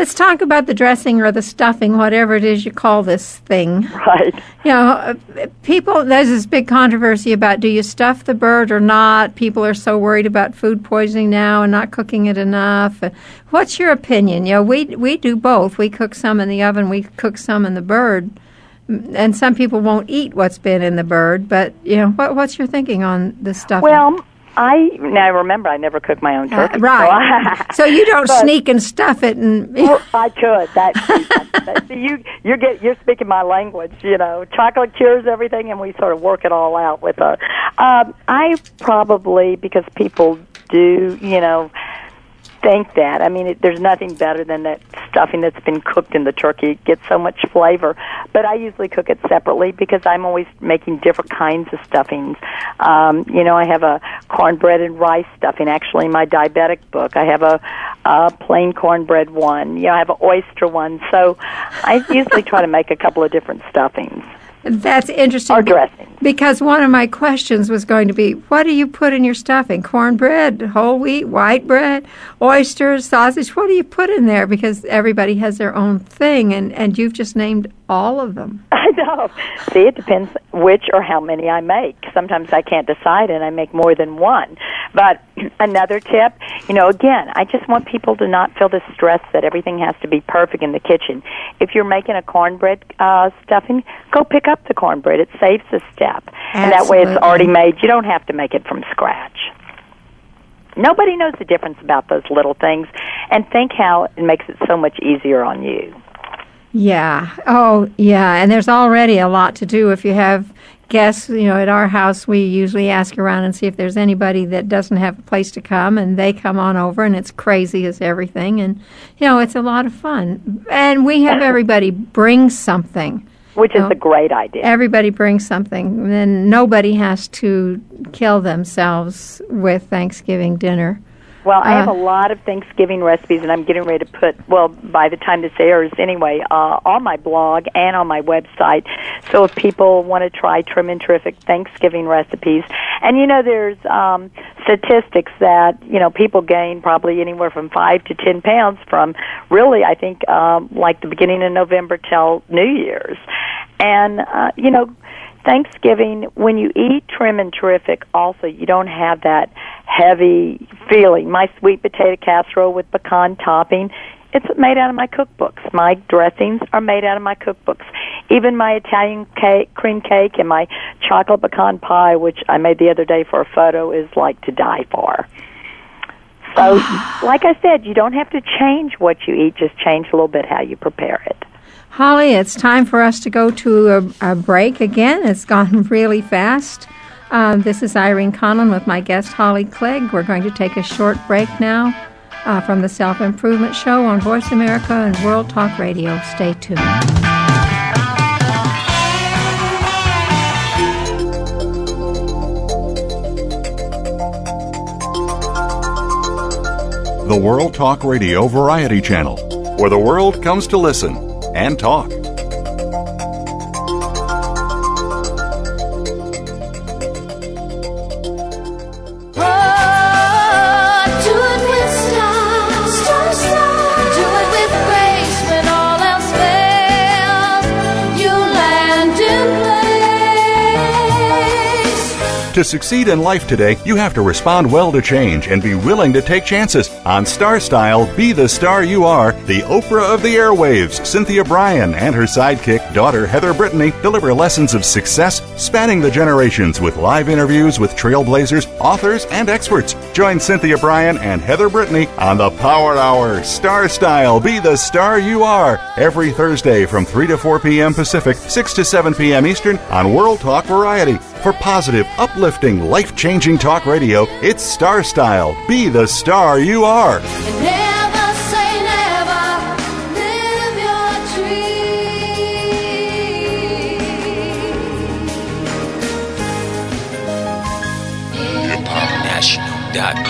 Let's talk about the dressing or the stuffing, whatever it is you call this thing. Right. You know, uh, people, there's this big controversy about do you stuff the bird or not? People are so worried about food poisoning now and not cooking it enough. Uh, What's your opinion? You know, we, we do both. We cook some in the oven, we cook some in the bird. And some people won't eat what's been in the bird, but, you know, what, what's your thinking on the stuffing? Well, I now remember I never cooked my own Uh, turkey. right. <laughs> so you don't <laughs> But- sneak and stuff it and. Well, <laughs> I could. That, that see, you you get you're speaking my language. You know, chocolate cures everything, and we sort of work it all out with a. Um, I probably because people do, you know, think that. I mean, it, there's nothing better than that stuffing that's been cooked in the turkey. It gets so much flavor. But I usually cook it separately because I'm always making different kinds of stuffings. Um, you know, I have a cornbread and rice stuffing. Actually, in my diabetic book, I have a, a plain cornbread one. You know, I have an oyster one. So I usually try to make a couple of different stuffings. That's interesting. Or dressing. Because one of my questions was going to be, what do you put in your stuffing? Cornbread, whole wheat, white bread, oysters, sausage. What do you put in there? Because everybody has their own thing, and, and you've just named all of them. <laughs> I know. See, it depends which or how many I make. Sometimes I can't decide and I make more than one. But <clears throat> another tip, you know, again, I just want people to not feel the stress that everything has to be perfect in the kitchen. If you're making a cornbread uh, stuffing, go pick up the cornbread. It saves a step. And that way it's already made. You don't have to make it from scratch. Nobody knows the difference about those little things. And think how it makes it so much easier on you. Yeah. Oh, yeah. And there's already a lot to do if you have guests. You know, at our house, we usually ask around and see if there's anybody that doesn't have a place to come, and they come on over, and it's crazy as everything. And, you know, it's a lot of fun. And we have everybody bring something. Which is Oh. a great idea. Everybody brings something. Then nobody has to kill themselves with Thanksgiving dinner. Well, I have Uh, a lot of Thanksgiving recipes, and I'm getting ready to put, well, by the time this airs anyway, uh, on my blog and on my website. So if people want to try Trim and Terrific Thanksgiving recipes, and you know, there's um, statistics that, you know, people gain probably anywhere from 5 to 10 pounds from really, I think, um, like the beginning of November till New Year's. And, uh, you know, Thanksgiving, when you eat trim and terrific, also you don't have that heavy feeling. My sweet potato casserole with pecan topping, it's made out of my cookbooks. My dressings are made out of my cookbooks. Even my Italian cake, cream cake and my chocolate pecan pie, which I made the other day for a photo, is like to die for. So, <sighs> like I said, you don't have to change what you eat, just change a little bit how you prepare it. Holly, it's time for us to go to a, a break again. It's gone <laughs> really fast. Um, this is Irene Conlon with my guest Holly Clegg. We're going to take a short break now uh, from the Self Improvement Show on Voice America and World Talk Radio. Stay tuned. The World Talk Radio Variety Channel, where the world comes to listen and talk. To succeed in life today, you have to respond well to change and be willing to take chances. On Star Style, Be the Star You Are, the Oprah of the airwaves, Cynthia Brian, and her sidekick, daughter Heather Brittany, deliver lessons of success spanning the generations with live interviews with trailblazers, authors, and experts. Join Cynthia Brian and Heather Brittany on the Power Hour Star Style, Be the Star You Are, every Thursday from 3 to 4 p.m. Pacific, 6 to 7 p.m. Eastern on World Talk Variety. For positive, uplifting, life changing talk radio, it's Star Style. Be the star you are. And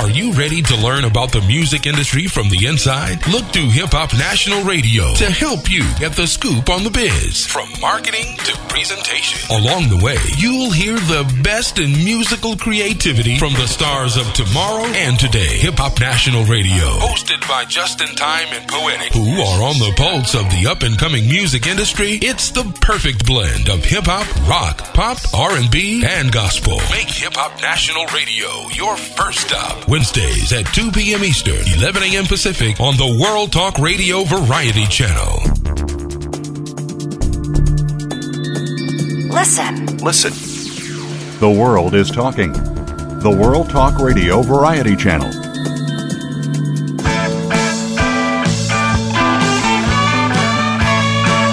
Are you ready to learn about the music industry from the inside? Look to Hip Hop National Radio to help you get the scoop on the biz. From marketing to presentation. Along the way, you'll hear the best in musical creativity from the stars of tomorrow and today. Hip Hop National Radio, hosted by Justin Time and Poetic, who are on the pulse of the up and coming music industry. It's the perfect blend of hip hop, rock, pop, R&B, and gospel. Make Hip Hop National Radio your first stop. Wednesdays at 2 p.m. Eastern, 11 a.m. Pacific on the World Talk Radio Variety Channel. Listen. Listen. The world is talking. The World Talk Radio Variety Channel.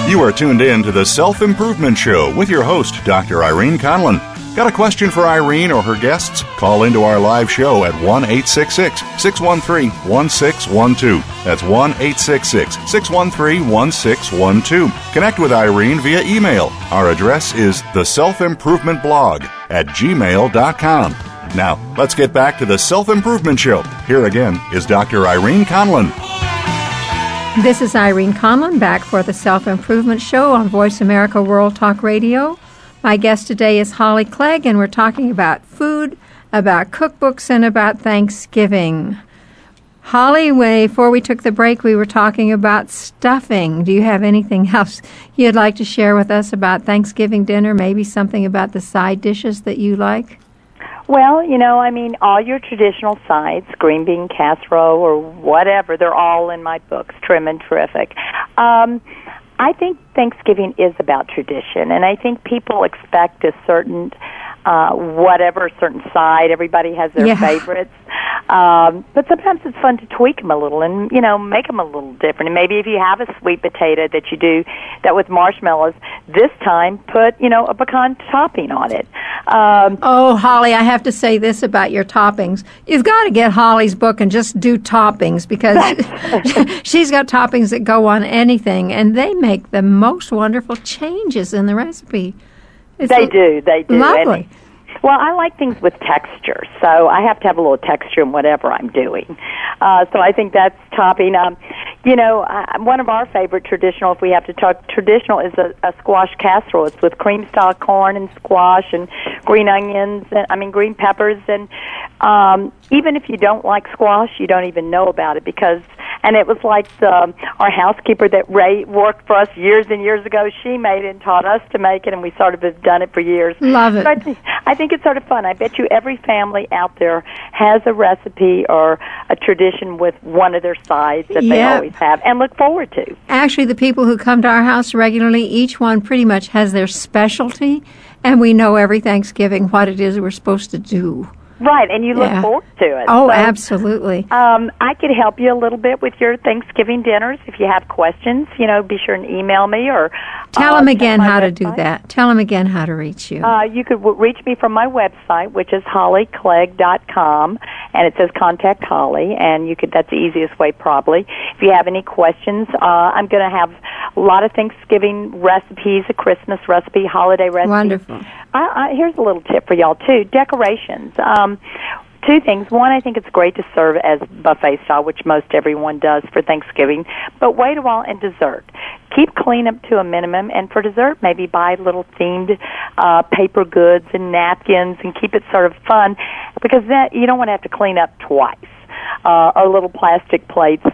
You are tuned in to the Self Improvement Show with your host, Dr. Irene Conlon. Got a question for Irene or her guests? Call into our live show at 1 866 613 1612. That's 1 866 613 1612. Connect with Irene via email. Our address is the self improvement blog at gmail.com. Now, let's get back to the Self Improvement Show. Here again is Dr. Irene Conlon. This is Irene Conlon back for the Self Improvement Show on Voice America World Talk Radio. My guest today is Holly Clegg, and we're talking about food, about cookbooks, and about Thanksgiving. Holly, before we took the break, we were talking about stuffing. Do you have anything <laughs> else you'd like to share with us about Thanksgiving dinner? Maybe something about the side dishes that you like? Well, you know, I mean, all your traditional sides, green bean casserole or whatever, they're all in my books, trim and terrific. Um, I think Thanksgiving is about tradition, and I think people expect a certain, uh, whatever certain side. Everybody has their Yeah. favorites, um, but sometimes it's fun to tweak them a little and you know make them a little different. And maybe if you have a sweet potato that you do that with marshmallows, this time put you know a pecan topping on it. Um, Oh, Holly, I have to say this about your toppings. You've got to get Holly's book and just do toppings because <laughs> she's got toppings that go on anything, and they make the most wonderful changes in the recipe. It's They do. They do. Lovely. And- well, I like things with texture, so I have to have a little texture in whatever I'm doing. Uh, so I think that's topping. Um, you know, uh, one of our favorite traditional, if we have to talk traditional, is a, a squash casserole. It's with cream stock corn and squash and green onions, and I mean green peppers, and um, even if you don't like squash, you don't even know about it because. And it was like the, um, our housekeeper that Ray worked for us years and years ago. She made it and taught us to make it, and we sort of have done it for years. Love it. So I, think, I think it's sort of fun. I bet you every family out there has a recipe or a tradition with one of their sides that they always have and look forward to. Actually, the people who come to our house regularly, each one pretty much has their specialty, and we know every Thanksgiving what it is we're supposed to do. Right, and you look Yeah. forward to it. Oh, So, absolutely. Um, I could help you a little bit with your Thanksgiving dinners. If you have questions, you know, be sure and email me or Tell uh, them again how to do that. Tell them again how to reach you. Uh, you could w- reach me from my website, which is hollyclegg.com, and it says contact Holly, and you could that's the easiest way probably. If you have any questions, uh, I'm going to have a lot of Thanksgiving recipes, a Christmas recipe, holiday recipes. Wonderful. I, I, here's a little tip for y'all too: decorations. Um, two things. One, I think it's great to serve as buffet style, which most everyone does for Thanksgiving. But wait a while and dessert. Keep cleanup to a minimum, and for dessert, maybe buy little themed uh, paper goods and napkins, and keep it sort of fun, because that you don't want to have to clean up twice. Uh, or little plastic plates,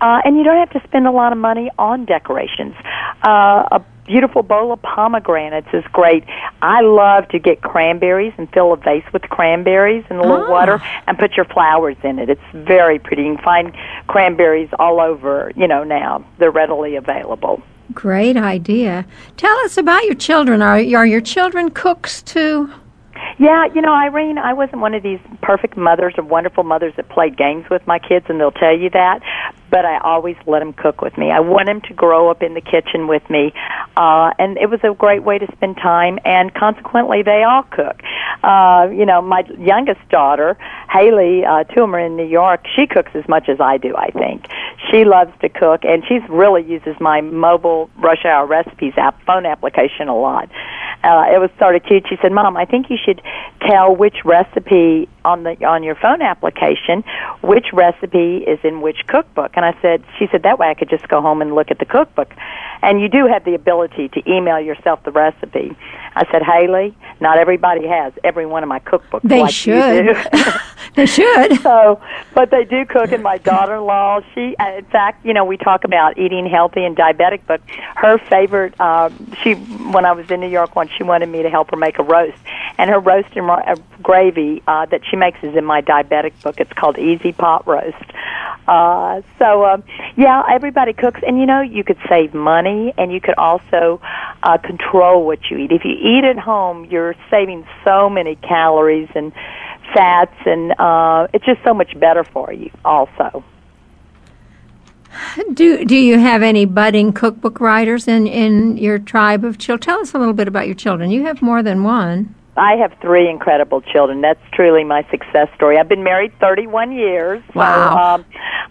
uh, and you don't have to spend a lot of money on decorations. Uh, a beautiful bowl of pomegranates is great. I love to get cranberries and fill a vase with cranberries and a little Ah. water and put your flowers in it. It's very pretty. You can find cranberries all over, you know, now. They're readily available. Great idea. Tell us about your children. Are, are your children cooks too? Yeah, you know, Irene, I wasn't one of these perfect mothers or wonderful mothers that played games with my kids, and they'll tell you that. But I always let them cook with me. I want them to grow up in the kitchen with me, uh, and it was a great way to spend time. And consequently, they all cook. Uh, you know, my youngest daughter, Haley, uh, are in New York. She cooks as much as I do. I think she loves to cook, and she's really uses my mobile rush hour recipes app phone application a lot. Uh, it was sort of cute. She said, "Mom, I think you should tell which recipe on the on your phone application which recipe is in which cookbook." And I said, "She said that way I could just go home and look at the cookbook." And you do have the ability to email yourself the recipe. I said, Haley, not everybody has every one of my cookbooks. They like you should. do. <laughs> they should. <laughs> so, but they do cook. And my daughter-in-law, she, uh, in fact, you know, we talk about eating healthy and diabetic, but her favorite, uh, she, when I was in New York once, she wanted me to help her make a roast, and her roast and uh, gravy uh, that she makes is in my diabetic book. It's called Easy Pot Roast. Uh, so, um, yeah, everybody cooks, and you know, you could save money, and you could also uh, control what you eat. If you eat at home, you're saving so many calories and fats, and uh, it's just so much better for you. Also, Do do you have any budding cookbook writers in in your tribe of children? Tell us a little bit about your children. You have more than one. I have three incredible children. That's truly my success story. I've been married 31 years. Wow. So, um,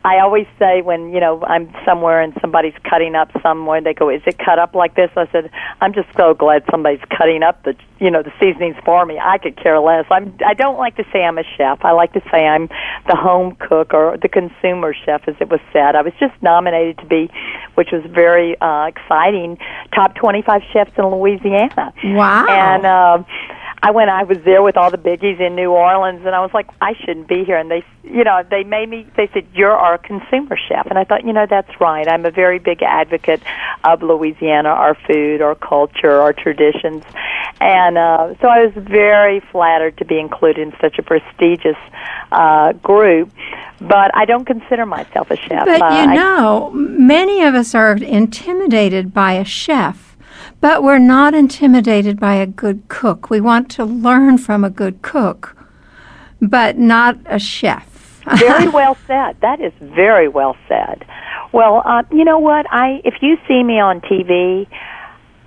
I always say when, you know, I'm somewhere and somebody's cutting up somewhere, they go, is it cut up like this? I said, I'm just so glad somebody's cutting up the, you know, the seasonings for me. I could care less. I'm, I don't like to say I'm a chef. I like to say I'm the home cook or the consumer chef, as it was said. I was just nominated to be, which was very, uh, exciting, top 25 chefs in Louisiana. Wow. And, um, I went. I was there with all the biggies in New Orleans, and I was like, I shouldn't be here. And they, you know, they made me. They said, "You're our consumer chef," and I thought, you know, that's right. I'm a very big advocate of Louisiana, our food, our culture, our traditions, and uh, so I was very flattered to be included in such a prestigious uh, group. But I don't consider myself a chef. But uh, you I- know, many of us are intimidated by a chef, but we're not intimidated by a good cook. We want to learn from a good cook, but not a chef. <laughs> very well said. That is very well said. Well, uh, you know what? I if you see me on TV,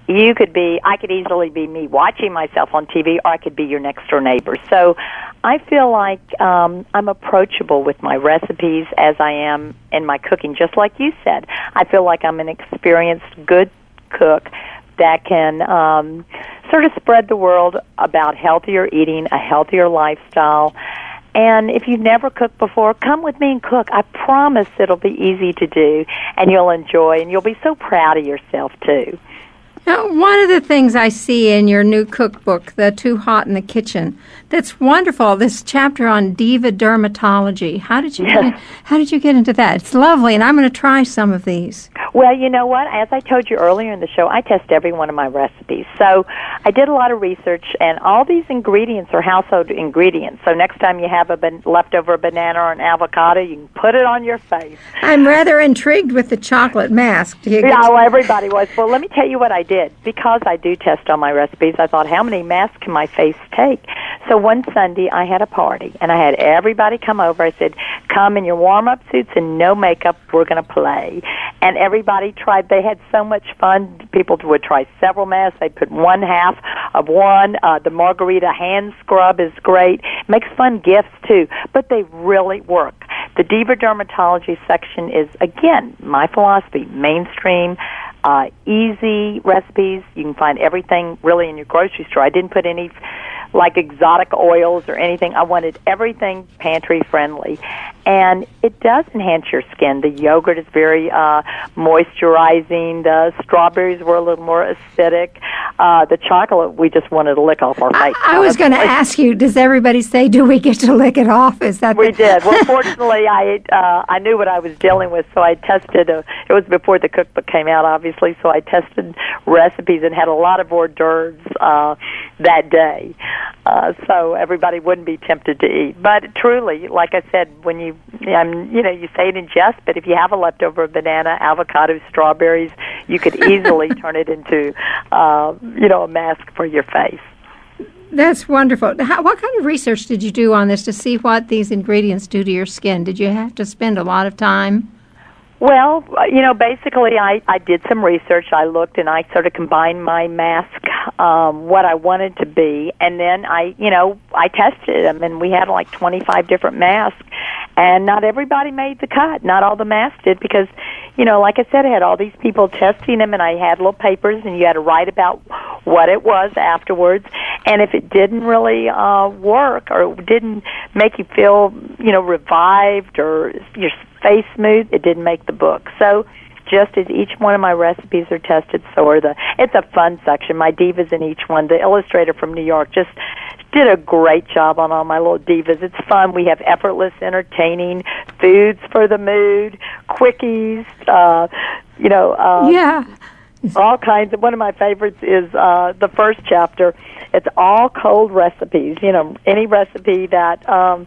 you could be. I could easily be me watching myself on TV, or I could be your next door neighbor. So, I feel like um, I'm approachable with my recipes as I am in my cooking. Just like you said, I feel like I'm an experienced, good cook that can um, sort of spread the world about healthier eating, a healthier lifestyle. And if you've never cooked before, come with me and cook. I promise it'll be easy to do and you'll enjoy and you'll be so proud of yourself too. Now, one of the things I see in your new cookbook, The Too Hot in the Kitchen, that's wonderful. This chapter on diva dermatology. How did you get how did you get into that? It's lovely, and I'm going to try some of these. Well, you know what? As I told you earlier in the show, I test every one of my recipes. So I did a lot of research, and all these ingredients are household ingredients. So next time you have a ban- leftover banana or an avocado, you can put it on your face. I'm rather intrigued with the chocolate mask. You <laughs> Yeah, well, everybody was. Well, let me tell you what I did. Because I do test all my recipes, I thought, how many masks can my face take? So one Sunday, I had a party, and I had everybody come over. I said, come in your warm-up suits and no makeup. We're going to play. And everybody tried. They had so much fun. People would try several masks. They put one half of one. Uh, the margarita hand scrub is great. Makes fun gifts, too. But they really work. The Diva Dermatology section is, again, my philosophy, mainstream, uh, easy recipes. You can find everything really in your grocery store. I didn't put any like exotic oils or anything. I wanted everything pantry friendly. And it does enhance your skin. The yogurt is very uh, moisturizing. The strawberries were a little more acidic. Uh, the chocolate, we just wanted to lick off our face. I was going to ask you, does everybody say, do we get to lick it off? Is that We the- did. Well, <laughs> fortunately, I uh, I knew what I was dealing with, so I tested. Uh, it was before the cookbook came out, obviously. So I tested recipes and had a lot of hors d'oeuvres uh, that day, uh, so everybody wouldn't be tempted to eat. But truly, like I said, when you, I'm, you know, you say it in jest, but if you have a leftover banana, avocado, strawberries, you could easily <laughs> turn it into, uh, you know, a mask for your face. That's wonderful. How, what kind of research did you do on this to see what these ingredients do to your skin? Did you have to spend a lot of time? Well, you know, basically, I I did some research. I looked and I sort of combined my mask, um, what I wanted to be, and then I, you know, I tested them, and we had like 25 different masks, and not everybody made the cut. Not all the masks did because, you know, like I said, I had all these people testing them, and I had little papers, and you had to write about what it was afterwards. And if it didn't really uh, work or didn't make you feel, you know, revived or your face smooth, it didn't make the book. So just as each one of my recipes are tested, so are the. It's a fun section. My divas in each one. The illustrator from New York just did a great job on all my little divas. It's fun. We have effortless, entertaining foods for the mood, quickies. Uh, you know. Uh, yeah. all kinds of one of my favorites is uh the first chapter it's all cold recipes you know any recipe that um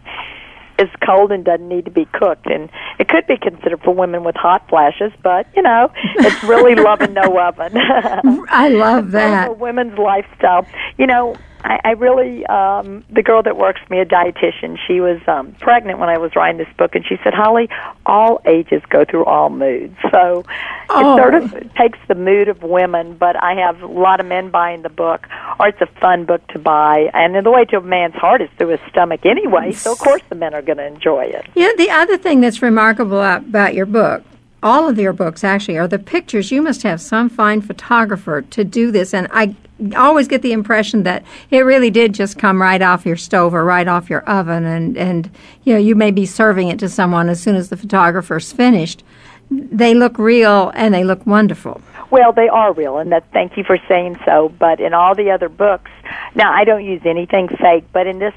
is cold and doesn't need to be cooked and it could be considered for women with hot flashes but you know it's really <laughs> love and no oven I love <laughs> that. women's lifestyle you know I, I really um the girl that works for me a dietitian she was um pregnant when I was writing this book and she said Holly all ages go through all moods <laughs> so Oh. it sort of takes the mood of women but I have a lot of men buying the book or it's a fun book to buy and the way to a man's heart is through his stomach anyway so of course the men are going to enjoy it Yeah, the other thing that's remarkable about your book, all of your books actually, are the pictures. You must have some fine photographer to do this. And I always get the impression that it really did just come right off your stove or right off your oven. And, and you know, you may be serving it to someone as soon as the photographer's finished. They look real and they look wonderful. Well, they are real, and that thank you for saying so. But in all the other books, now I don't use anything fake. But in this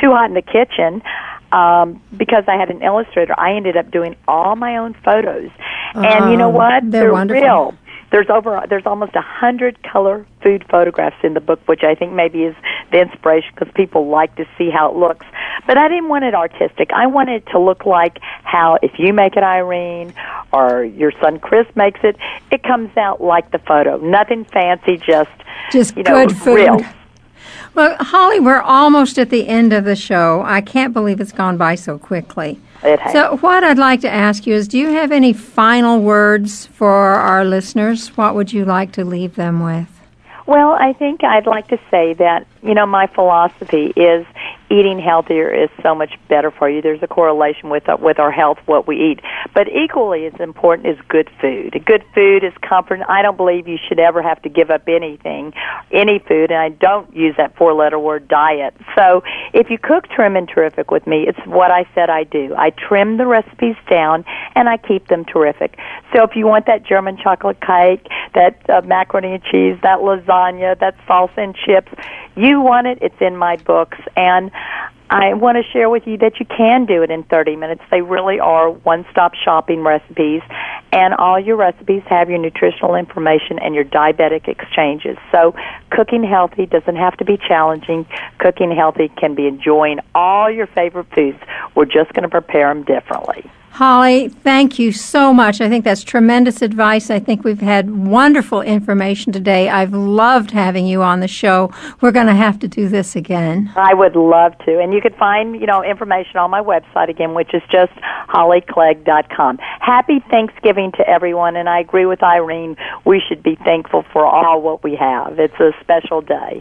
Too Hot in the Kitchen, um, because I had an illustrator, I ended up doing all my own photos. and you know Oh, what? they're wonderful. real. There's over there's almost a hundred color food photographs in the book, which I think maybe is the inspiration because people like to see how it looks. But I didn't want it artistic. I wanted it to look like how if you make it, Irene, or your son Chris makes it, it comes out like the photo. Nothing fancy, just Just you know, good food. real. Well, Holly, we're almost at the end of the show. I can't believe it's gone by so quickly. It has. So, what I'd like to ask you is do you have any final words for our listeners? What would you like to leave them with? Well, I think I'd like to say that, you know, my philosophy is eating healthier is so much better for you. There's a correlation with uh, with our health, what we eat. But equally as important is good food. Good food is comfort. I don't believe you should ever have to give up anything, any food, and I don't use that four letter word diet. So if you cook trim and terrific with me, it's what I said I do. I trim the recipes down and I keep them terrific. So if you want that German chocolate cake, that uh, macaroni and cheese, that lasagna, that salsa and chips, you want it, it's in my books. And I want to share with you that you can do it in 30 minutes. They really are one-stop shopping recipes, and all your recipes have your nutritional information and your diabetic exchanges. So cooking healthy doesn't have to be challenging. Cooking healthy can be enjoying all your favorite foods. We're just going to prepare them differently. Holly, thank you so much. I think that's tremendous advice. I think we've had wonderful information today. I've loved having you on the show. We're going to have to do this again. I would love to. And you can find, you know, information on my website again, which is just hollyclegg.com. Happy Thanksgiving to everyone, and I agree with Irene. We should be thankful for all what we have. It's a special day.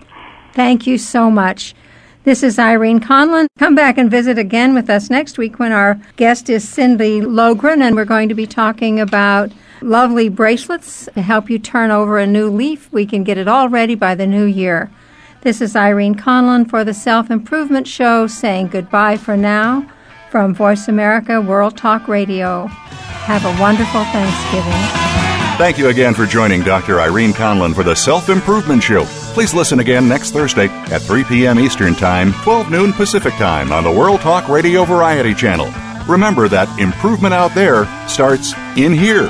Thank you so much. This is Irene Conlon. Come back and visit again with us next week when our guest is Cindy Logren, and we're going to be talking about lovely bracelets to help you turn over a new leaf. We can get it all ready by the new year. This is Irene Conlon for the Self Improvement Show saying goodbye for now from Voice America World Talk Radio. Have a wonderful Thanksgiving. Thank you again for joining Dr. Irene Conlon for the Self Improvement Show. Please listen again next Thursday at 3 p.m. Eastern Time, 12 noon Pacific Time on the World Talk Radio Variety Channel. Remember that improvement out there starts in here.